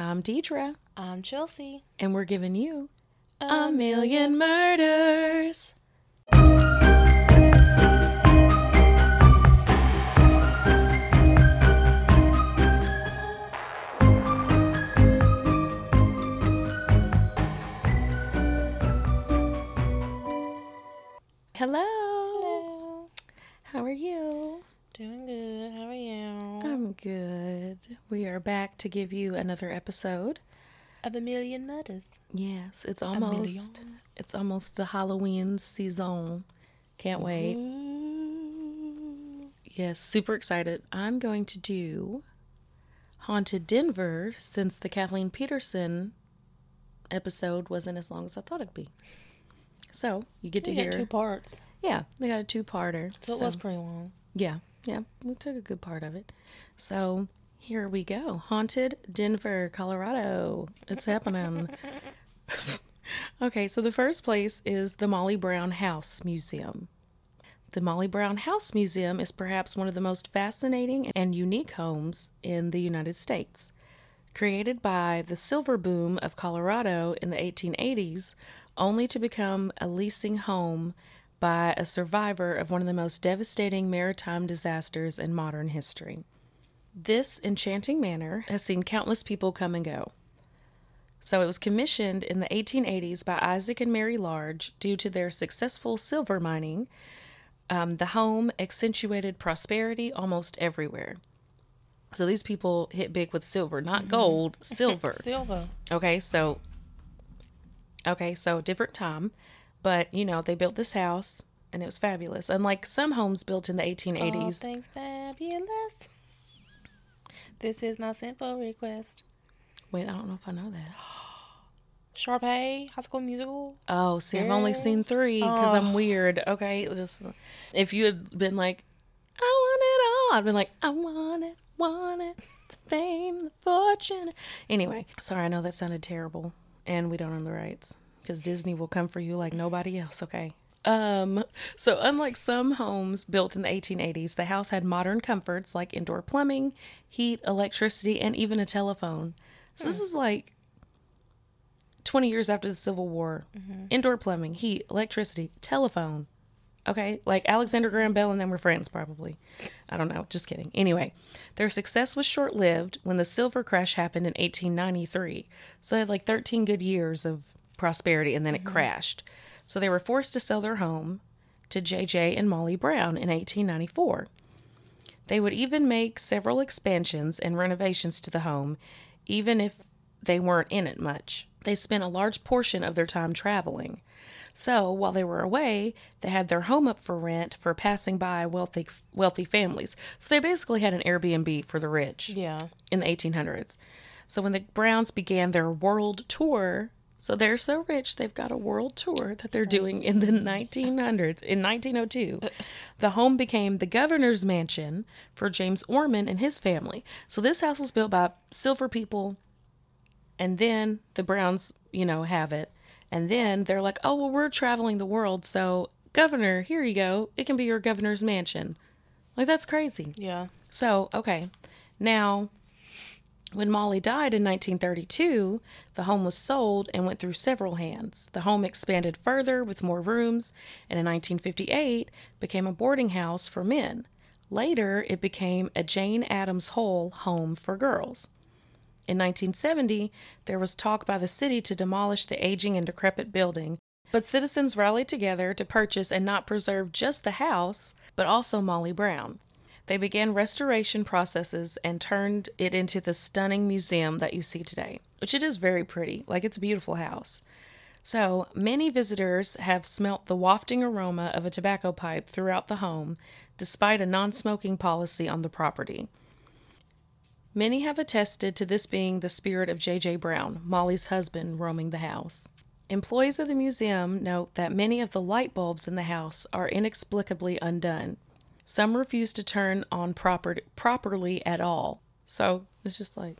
I'm Deidra, I'm Chelsea. and we're giving you a million murders. Hello. Hello. How are you? Doing good. How are you? Good. We are back to give you another episode. of a million murders. Yes, it's almost it's almost the Halloween season. Can't wait. Yes, super excited. I'm going to do Haunted Denver since the Kathleen Peterson episode wasn't as long as I thought it'd be. So you get to We hear. two parts, yeah, they got a two-parter. so it was pretty long. Yeah, yeah, we took a good part of it. So here we go. Haunted Denver, Colorado. It's happening. okay, so the first place is the Molly Brown House Museum. The Molly Brown House Museum is perhaps one of the most fascinating and unique homes in the United States. Created by the silver boom of Colorado in the 1880s, only to become a leasing home by a survivor of one of the most devastating maritime disasters in modern history. This enchanting manor has seen countless people come and go. So it was commissioned in the 1880s by Isaac and Mary Large due to their successful silver mining. Um, the home accentuated prosperity almost everywhere. So these people hit big with silver, not gold, silver. Silver. Okay, so okay, so different time, but you know they built this house and it was fabulous. Unlike some homes built in the All 1880s, things fabulous. This is my simple request. wait, I don't know if I know that. Sharpay, High School Musical. Oh, see, I've only seen three because I'm Oh. weird. Okay, just if you had been like, I want it all, I'd been like, I want it, want it, the fame, the fortune. Anyway, sorry, I know that sounded terrible, and we don't own the rights because Disney will come for you like nobody else. Okay. Um, so unlike some homes built in the 1880s, the house had modern comforts like indoor plumbing, heat, electricity, and even a telephone. So this is like 20 years after the Civil War. Indoor plumbing, heat, electricity, telephone. Okay, like Alexander Graham Bell and them were friends, probably. I don't know, just kidding. Anyway, their success was short lived when the silver crash happened in 1893. So they had like 13 good years of prosperity and then it mm-hmm. crashed. So they were forced to sell their home to J.J. and Molly Brown in 1894. They would even make several expansions and renovations to the home, even if they weren't in it much. They spent a large portion of their time traveling. So, while they were away, they had their home up for rent for passing by wealthy wealthy families. So they basically had an Airbnb for the rich Yeah. in the 1800s. So when the Browns began their world tour, so they're so rich, they've got a world tour that they're doing in the 1900s. In 1902, the home became the governor's mansion for James Orman and his family. So this house was built by silver people, and then the Browns, you know, have it. And then they're like, oh, well, we're traveling the world, so governor, here you go. It can be your governor's mansion. Like, that's crazy. Yeah. So, okay. Now, when Molly died in 1932, the home was sold and went through several hands. The home expanded further with more rooms, and in 1958 became a boarding house for men. Later, it became a Jane Addams Hole home for girls. In 1970, there was talk by the city to demolish the aging and decrepit building, but citizens rallied together to purchase and not preserve just the house, but also Molly Brown. They began restoration processes and turned it into the stunning museum that you see today, which it is very pretty. Like it's a beautiful house. So many visitors have smelt the wafting aroma of a tobacco pipe throughout the home, despite a non smoking policy on the property. Many have attested to this being the spirit of J.J. Brown, Molly's husband, roaming the house. Employees of the museum note that many of the light bulbs in the house are inexplicably undone. Some refuse to turn on proper, properly at all. So it's just like,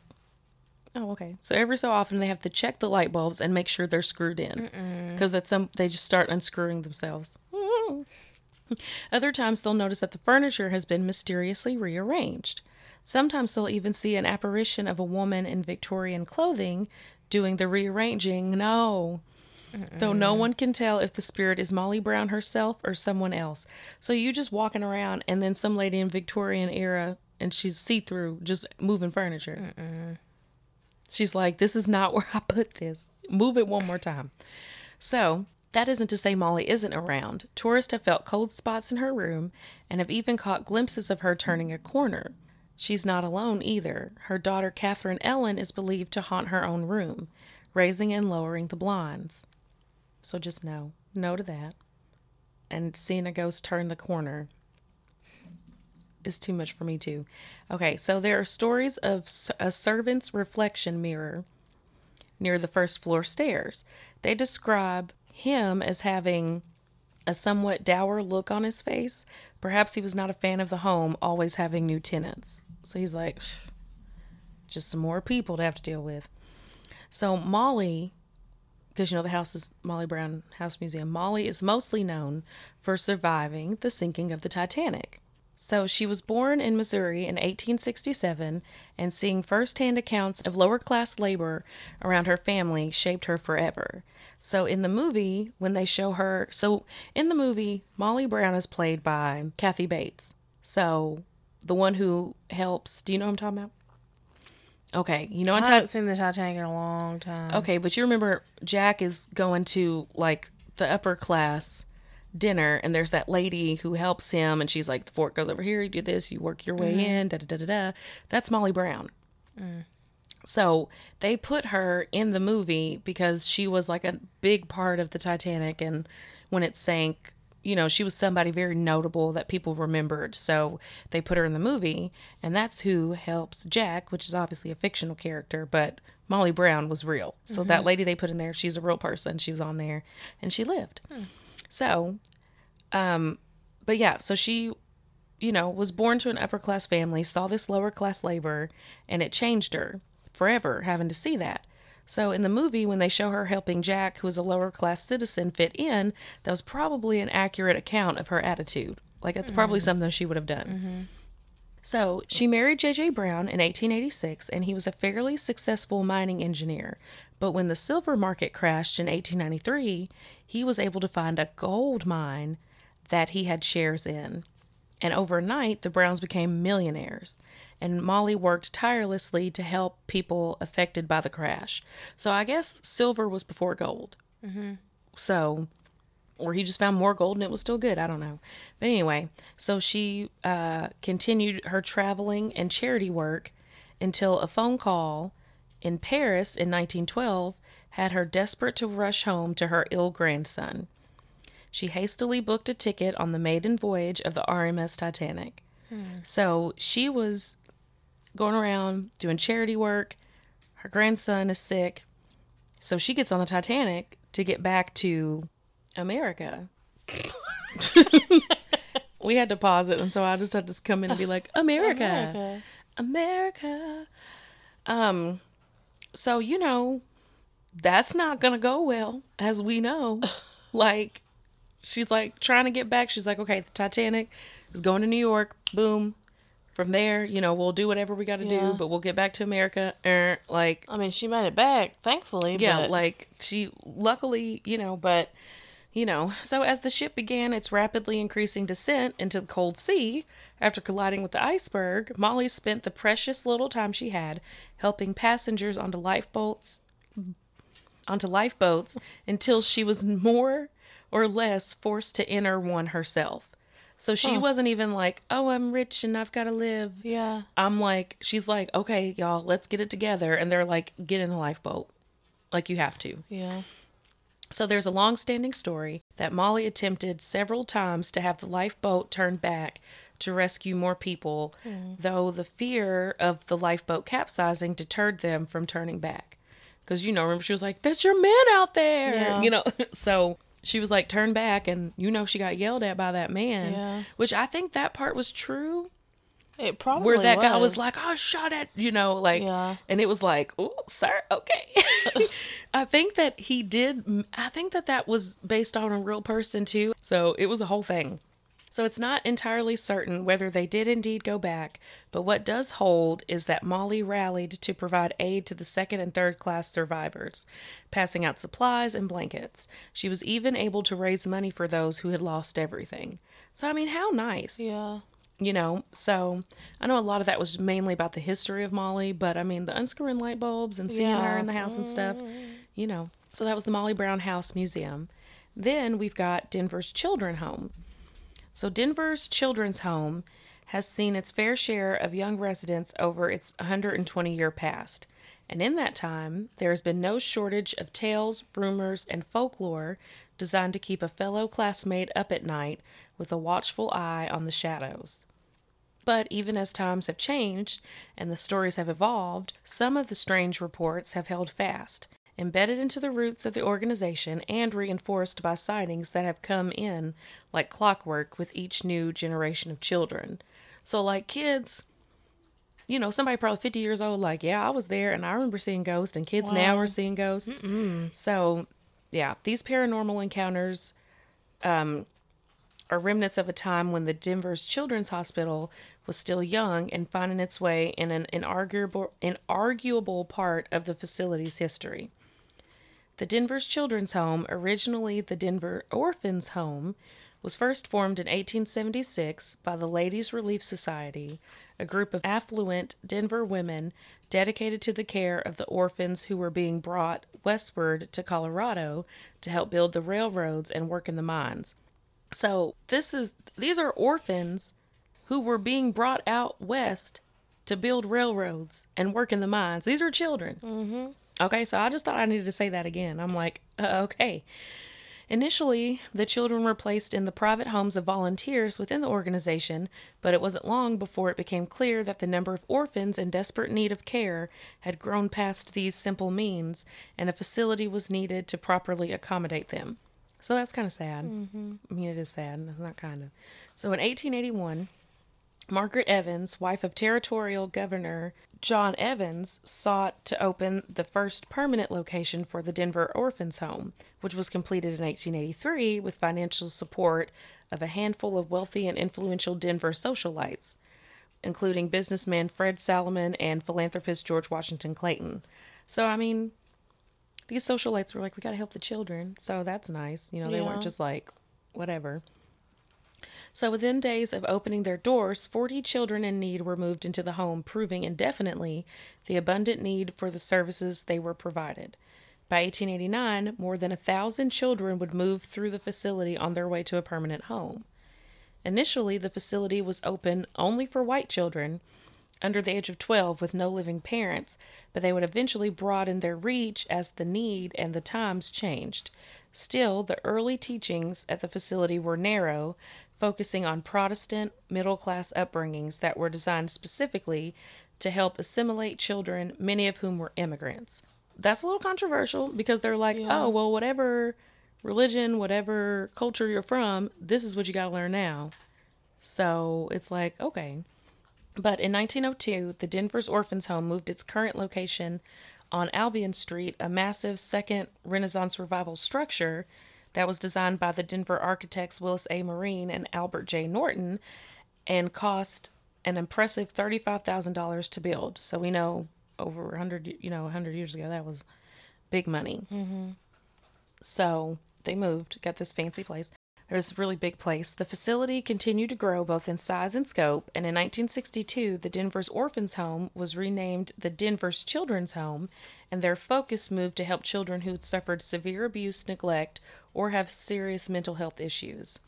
oh, okay. So every so often they have to check the light bulbs and make sure they're screwed in because at some they just start unscrewing themselves. Other times they'll notice that the furniture has been mysteriously rearranged. Sometimes they'll even see an apparition of a woman in Victorian clothing doing the rearranging. No. Though no one can tell if the spirit is Molly Brown herself or someone else. So you just walking around and then some lady in Victorian era and she's see through just moving furniture. She's like, This is not where I put this. Move it one more time. So, that isn't to say Molly isn't around. Tourists have felt cold spots in her room and have even caught glimpses of her turning a corner. She's not alone either. Her daughter Catherine Ellen is believed to haunt her own room, raising and lowering the blinds. So just know, no to that. And seeing a ghost turn the corner is too much for me too. Okay, so there are stories of a servant's reflection mirror near the first floor stairs. They describe him as having a somewhat dour look on his face. Perhaps he was not a fan of the home, always having new tenants. So he's like, just some more people to have to deal with. So Molly, because you know the house is Molly Brown House Museum, Molly is mostly known for surviving the sinking of the Titanic. So she was born in Missouri in 1867, and seeing firsthand accounts of lower class labor around her family shaped her forever. So in the movie, when they show her, so in the movie, Molly Brown is played by Kathy Bates. So the one who helps, do you know what I'm talking about? Okay, you know I haven't seen the Titanic in a long time. Okay, but you remember Jack is going to like the upper class dinner, and there's that lady who helps him, and she's like, the fork goes over here, you do this, you work your way mm-hmm. in, da da da da da. That's Molly Brown. Mm. So they put her in the movie because she was like a big part of the Titanic, and when it sank, you know, she was somebody very notable that people remembered. So they put her in the movie, and that's who helps Jack, which is obviously a fictional character, but Molly Brown was real. So that lady they put in there, she's a real person. She was on there, and she lived. So, um, but yeah, so she you know, was born to an upper class family, saw this lower class labor, and it changed her forever having to see that. So in the movie, when they show her helping Jack, who is a lower class citizen, fit in, that was probably an accurate account of her attitude. Like, it's probably mm-hmm. something she would have done. Mm-hmm. So she married J.J. Brown in 1886, and he was a fairly successful mining engineer. But when the silver market crashed in 1893, he was able to find a gold mine that he had shares in. And overnight, the Browns became millionaires. And Molly worked tirelessly to help people affected by the crash. So I guess silver was before gold. So, or he just found more gold and it was still good. I don't know. But anyway, so she uh, continued her traveling and charity work until a phone call in Paris in 1912 had her desperate to rush home to her ill grandson. She hastily booked a ticket on the maiden voyage of the RMS Titanic. So she was going around doing charity work. Her grandson is sick. So she gets on the Titanic to get back to America. we had to pause it, and so I just had to come in and be like, America. America. America. Um, so you know, that's not gonna go well, as we know. like, she's like trying to get back. She's like, okay, the Titanic is going to New York. Boom. From there, you know, we'll do whatever we got to Yeah. do, but we'll get back to America. Er, like, I mean, she made it back, thankfully. yeah, but like she luckily, you know, but you know, so as the ship began its rapidly increasing descent into the cold sea after colliding with the iceberg, Molly spent the precious little time she had helping passengers onto lifeboats onto lifeboats until she was more or less forced to enter one herself. So she wasn't even like, "Oh, I'm rich and I've got to live." yeah, I'm like, she's like, okay, y'all, let's get it together. And they're like, get in the lifeboat. Like, you have to. yeah. So there's a long standing story that Molly attempted several times to have the lifeboat turned back to rescue more people, hmm. though the fear of the lifeboat capsizing deterred them from turning back. Because, you know, remember, she was like, that's your man out there. Yeah. You know, so she was like, turn back. And, you know, she got yelled at by that man, Yeah. which I think that part was true It probably where that guy was like, "Oh, shot at," you know, like, Yeah. and it was like, "Oh, sir, okay." I think that he did. I think that that was based on a real person too. So it was a whole thing. So it's not entirely certain whether they did indeed go back, but what does hold is that Molly rallied to provide aid to the second and third class survivors, passing out supplies and blankets. She was even able to raise money for those who had lost everything. So, I mean, how nice. Yeah. You know, so I know a lot of that was mainly about the history of Molly, but I mean, the unscrewing light bulbs and seeing her in the house and stuff, you know. So that was the Molly Brown House Museum. Then we've got Denver's Children Home. So, Denver's Children's Home has seen its fair share of young residents over its 120 year past. And in that time, there has been no shortage of tales, rumors, and folklore designed to keep a fellow classmate up at night with a watchful eye on the shadows. But even as times have changed and the stories have evolved, some of the strange reports have held fast, embedded into the roots of the organization and reinforced by sightings that have come in like clockwork with each new generation of children. So, like kids, you know, somebody probably 50 years old, like, yeah, I was there and I remember seeing ghosts, and kids now are seeing ghosts. So, yeah, these paranormal encounters um, are remnants of a time when the Denver's Children's Hospital was still young and finding its way in an inarguable, inarguable part of the facility's history. The Denver's Children's Home, originally the Denver Orphans Home, was first formed in 1876 by the Ladies Relief Society, a group of affluent Denver women dedicated to the care of the orphans who were being brought westward to Colorado to help build the railroads and work in the mines. So, this is these are orphans who were being brought out west to build railroads and work in the mines. These are children. Mm-hmm. Okay, so I just thought I needed to say that again. I'm like, uh, okay. Initially, the children were placed in the private homes of volunteers within the organization, but it wasn't long before it became clear that the number of orphans in desperate need of care had grown past these simple means, and a facility was needed to properly accommodate them. So that's kind of sad. I mean, it is sad. It's not kind of. So in 1881, Margaret Evans, wife of Territorial Governor John Evans, sought to open the first permanent location for the Denver Orphans Home, which was completed in 1883 with financial support of a handful of wealthy and influential Denver socialites, including businessman Fred Salomon and philanthropist George Washington Clayton. So, I mean, these socialites were like, we got to help the children. So that's nice. You know, they weren't just like, whatever. So within days of opening their doors, 40 children in need were moved into the home, proving indefinitely the abundant need for the services they were provided. By 1889, more than a thousand children would move through the facility on their way to a permanent home. Initially, the facility was open only for white children under the age of 12 with no living parents, but they would eventually broaden their reach as the need and the times changed. Still, the early teachings at the facility were narrow, focusing on Protestant middle class upbringings that were designed specifically to help assimilate children, many of whom were immigrants. That's a little controversial because they're like, Yeah. oh, well, whatever religion, whatever culture you're from, this is what you got to learn now. So it's like, okay. But in 1902, the Denver's Orphans Home moved its current location on Albion Street, a massive second Renaissance revival structure that was designed by the Denver architects Willis A. Marean and Albert J. Norton and cost an impressive $35,000 to build. So we know over 100, you know, 100 years ago that was big money. Mm-hmm. So they moved, got this fancy place. It was a really big place. The facility continued to grow both in size and scope, and in 1962, the Denver's Orphans Home was renamed the Denver's Children's Home, and their focus moved to help children who had suffered severe abuse, neglect, or have serious mental health issues.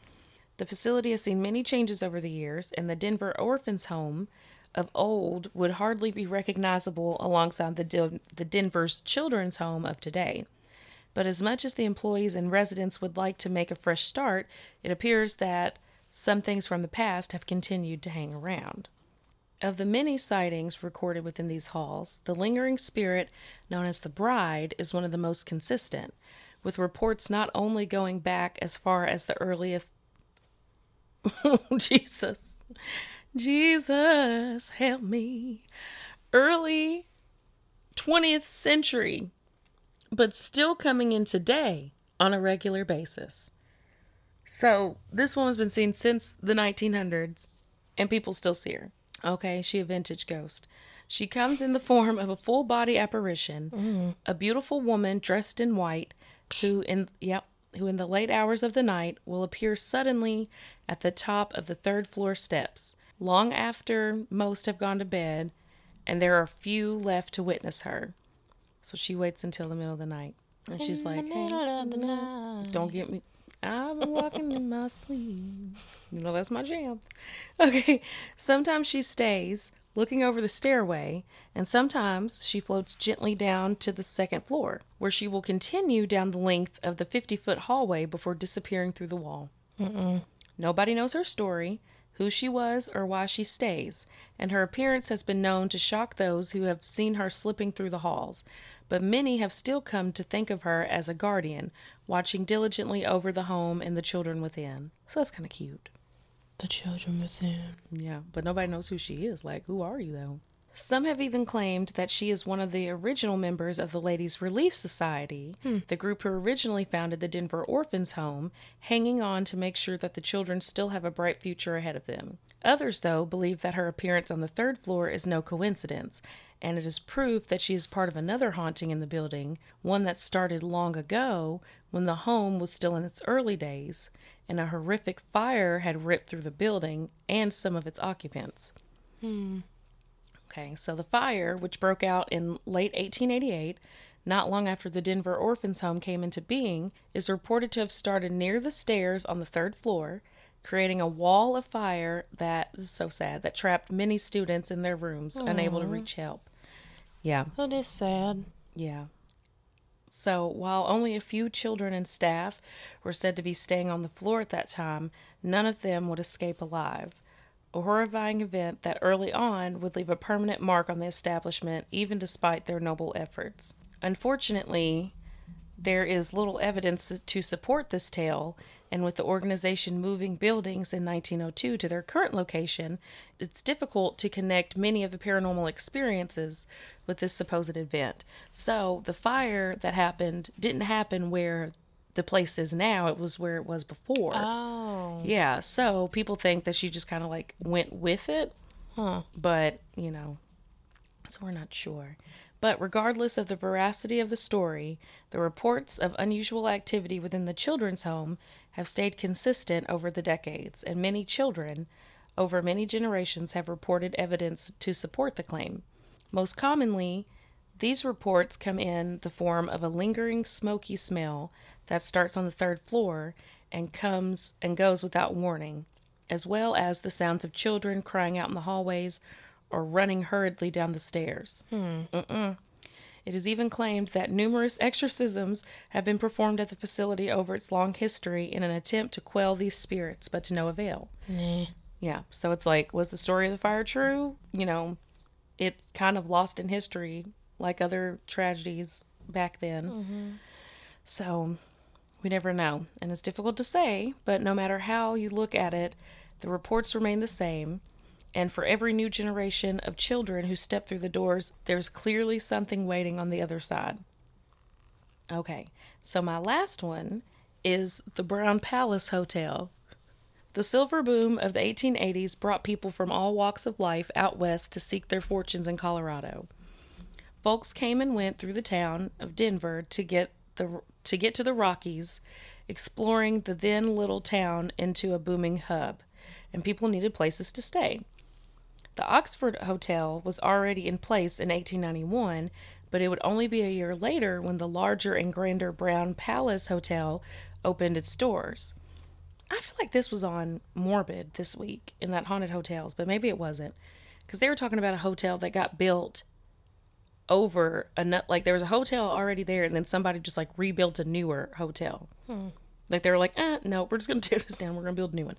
The facility has seen many changes over the years, and the Denver Orphans Home of old would hardly be recognizable alongside the, Den- the Denver's Children's Home of today. But as much as the employees and residents would like to make a fresh start, it appears that some things from the past have continued to hang around. Of the many sightings recorded within these halls, the lingering spirit known as the bride is one of the most consistent, with reports not only going back as far as the earliest. Oh, Jesus. Jesus, help me. Early 20th century but still coming in today on a regular basis. So this woman's been seen since the 1900s, and people still see her. Okay, she a vintage ghost. She comes in the form of a full body apparition, mm. a beautiful woman dressed in white, who in yep, who in the late hours of the night will appear suddenly at the top of the third floor steps, long after most have gone to bed, and there are few left to witness her. So she waits until the middle of the night, and she's like, "Hey, Middle of the mm, night. don't get me. I've been walking in my sleep. You know, that's my jam. Okay. Sometimes she stays looking over the stairway, and sometimes she floats gently down to the second floor, where she will continue down the length of the 50 foot hallway before disappearing through the wall. Nobody knows her story, who she was, or why she stays, and her appearance has been known to shock those who have seen her slipping through the halls. But many have still come to think of her as a guardian, watching diligently over the home and the children within. So that's kind of cute. The children within. Yeah, but nobody knows who she is. Like, who are you, though? Some have even claimed that she is one of the original members of the Ladies Relief Society, hmm. the group who originally founded the Denver Orphans Home, hanging on to make sure that the children still have a bright future ahead of them. Others, though, believe that her appearance on the third floor is no coincidence, and it is proof that she is part of another haunting in the building, one that started long ago when the home was still in its early days, and a horrific fire had ripped through the building and some of its occupants. Hmm. Okay, so the fire, which broke out in late 1888, not long after the Denver Orphans Home came into being, is reported to have started near the stairs on the third floor, creating a wall of fire that so sad that trapped many students in their rooms, unable to reach help. Yeah, That is sad. yeah. So, while only a few children and staff were said to be staying on the floor at that time, none of them would escape alive. A horrifying event that early on would leave a permanent mark on the establishment, even despite their noble efforts. Unfortunately, there is little evidence to support this tale, and with the organization moving buildings in 1902 to their current location, it's difficult to connect many of the paranormal experiences with this supposed event. So, the fire that happened didn't happen where the place is now, it was where it was before. Oh. yeah, so people think that she just kind of like went with it, Huh. but you know, so we're not sure. But regardless of the veracity of the story, the reports of unusual activity within the children's home have stayed consistent over the decades, and many children, over many generations, have reported evidence to support the claim. Most commonly, these reports come in the form of a lingering smoky smell that starts on the third floor and comes and goes without warning, as well as the sounds of children crying out in the hallways or running hurriedly down the stairs. Hmm. Mm-mm. It is even claimed that numerous exorcisms have been performed at the facility over its long history in an attempt to quell these spirits, but to no avail. Nah. Yeah, so it's like, was the story of the fire true? You know, it's kind of lost in history, like other tragedies back then. Mm-hmm. So we never know. And it's difficult to say, but no matter how you look at it, the reports remain the same. And for every new generation of children who step through the doors, there's clearly something waiting on the other side. Okay, so my last one is the Brown Palace Hotel. The silver boom of the 1880s brought people from all walks of life out west to seek their fortunes in Colorado. Folks came and went through the town of Denver to get the to get to the Rockies, exploring the then little town into a booming hub, and people needed places to stay. The Oxford Hotel was already in place in 1891, but it would only be a year later when the larger and grander Brown Palace Hotel opened its doors. I feel like this was on Morbid this week in that haunted hotels, but maybe it wasn't because they were talking about a hotel that got built over a nut like there was a hotel already there and then somebody just like rebuilt a newer hotel. Like they were like, eh, no, we're just gonna tear this down. We're gonna build a new one.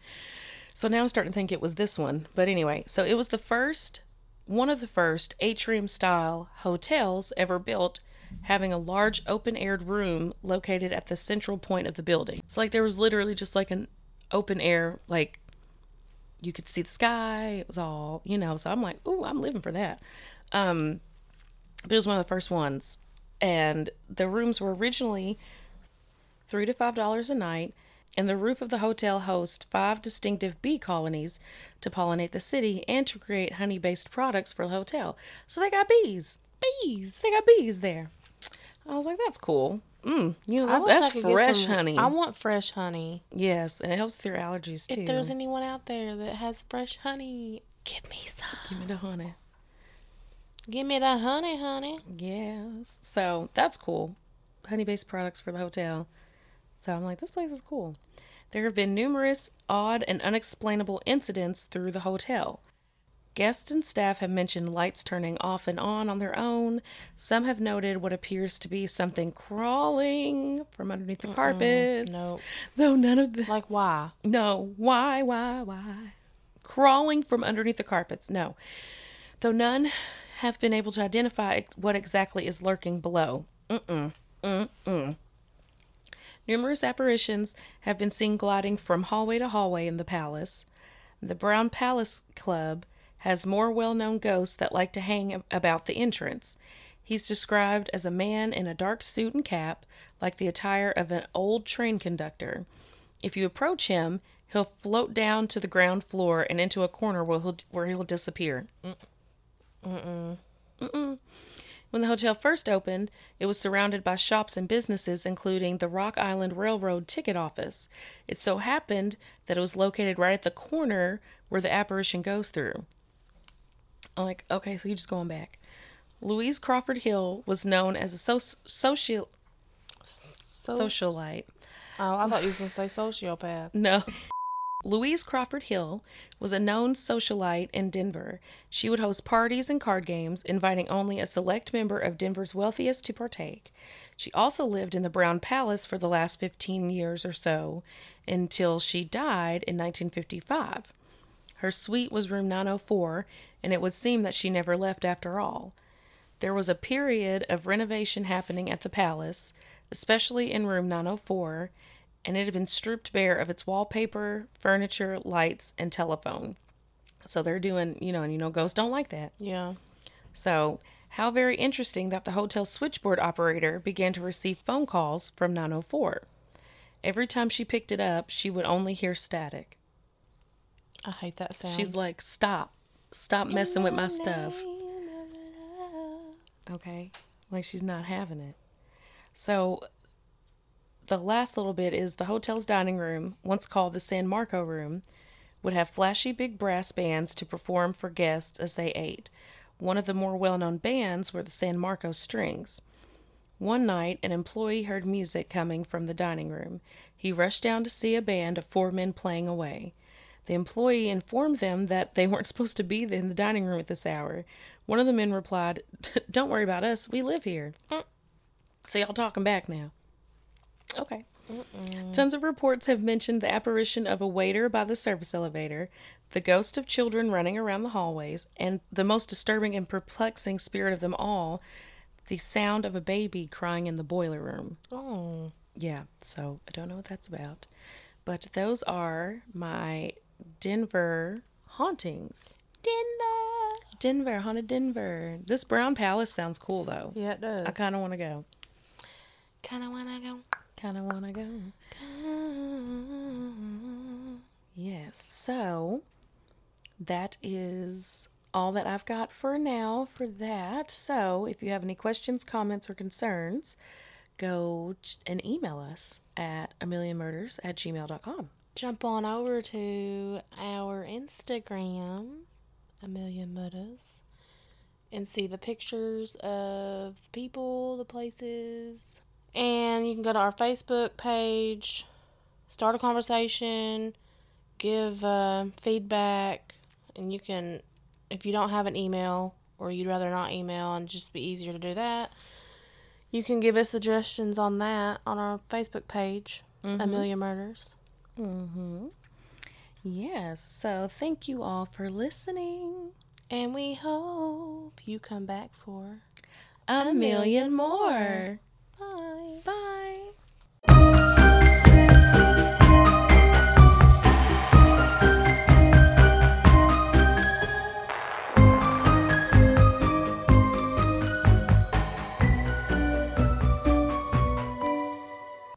So now I'm starting to think it was this one. But anyway, so it was the first, one of the first atrium style hotels ever built, having a large open aired room located at the central point of the building. So, like, there was literally just like an open air, like, you could see the sky. It was all, you know. So I'm like, ooh, I'm living for that. Um, but it was one of the first ones. And the rooms were originally three to five dollars a night And the roof of the hotel hosts five distinctive bee colonies to pollinate the city and to create honey based products for the hotel. So they got bees. Bees. They got bees there. I was like, that's cool. Mm, you know, that's, that's fresh some- honey. I want fresh honey. yes, and it helps with your allergies too. If there's anyone out there that has fresh honey, give me some. Give me the honey. Give me the honey, honey. Yes. So that's cool. Honey based products for the hotel. So I'm like, this place is cool. There have been numerous odd and unexplainable incidents through the hotel. Guests and staff have mentioned lights turning off and on on their own. Some have noted what appears to be something crawling from underneath the carpets. nope. Though none of the Like why? no. Why, why, why? Crawling from underneath the carpets. No. Though none have been able to identify what exactly is lurking below. Mm-mm. Mm-mm. Numerous apparitions have been seen gliding from hallway to hallway in the palace. The Brown Palace Club has more well known ghosts that like to hang about the entrance. He's described as a man in a dark suit and cap, like the attire of an old train conductor. If you approach him, he'll float down to the ground floor and into a corner where he'll, where he'll disappear. Mm-mm. Mm-mm. When the hotel first opened, it was surrounded by shops and businesses, including the Rock Island Railroad ticket office. It so happened that it was located right at the corner where the apparition goes through. I'm like, okay, so you're just going back. Louise Crawford Hill was known as a so- social So- socialite. Oh, I thought you was gonna say sociopath. No. Louise Crawford Hill was a known socialite in Denver. She would host parties and card games, inviting only a select member of Denver's wealthiest to partake. She also lived in the Brown Palace for the last 15 years or so until she died in 1955. Her suite was room 904, and it would seem that she never left after all. There was a period of renovation happening at the palace, especially in room 904, and it had been stripped bare of its wallpaper, furniture, lights, and telephone. So they're doing, you know, and you know, ghosts don't like that. Yeah. So, how very interesting that the hotel switchboard operator began to receive phone calls from 904. Every time she picked it up, she would only hear static. I hate that sound. She's like, "Stop. Stop messing with my stuff." Okay? Like she's not having it. So the last little bit is the hotel's dining room, once called the San Marco room, would have flashy big brass bands to perform for guests as they ate. One of the more well known bands were the San Marco Strings. One night, an employee heard music coming from the dining room. He rushed down to see a band of four men playing away. The employee informed them that they weren't supposed to be in the dining room at this hour. One of the men replied, Don't worry about us, we live here. So y'all talking back now. Okay. Tons of reports have mentioned the apparition of a waiter by the service elevator, the ghost of children running around the hallways, and the most disturbing and perplexing spirit of them all, the sound of a baby crying in the boiler room. oh. Yeah, so I don't know what that's about. But those are my Denver hauntings. Denver. Denver, haunted Denver. This Brown Palace sounds cool though. Yeah, it does. I kind of want to go. kind of wanna go. Kind of want to go. Yes. So that is all that I've got for now for that. So if you have any questions, comments, or concerns, go and email us at amillionmurders at gmail.com. Jump on over to our Instagram, A Million Murders, and see the pictures of the people, the places. And you can go to our Facebook page, start a conversation, give uh, feedback, and you can, if you don't have an email or you'd rather not email and just be easier to do that, you can give us suggestions on that on our Facebook page, A Million Murders. Mm-hmm. Yes. So thank you all for listening. And we hope you come back for A, million million more. Bye. Bye.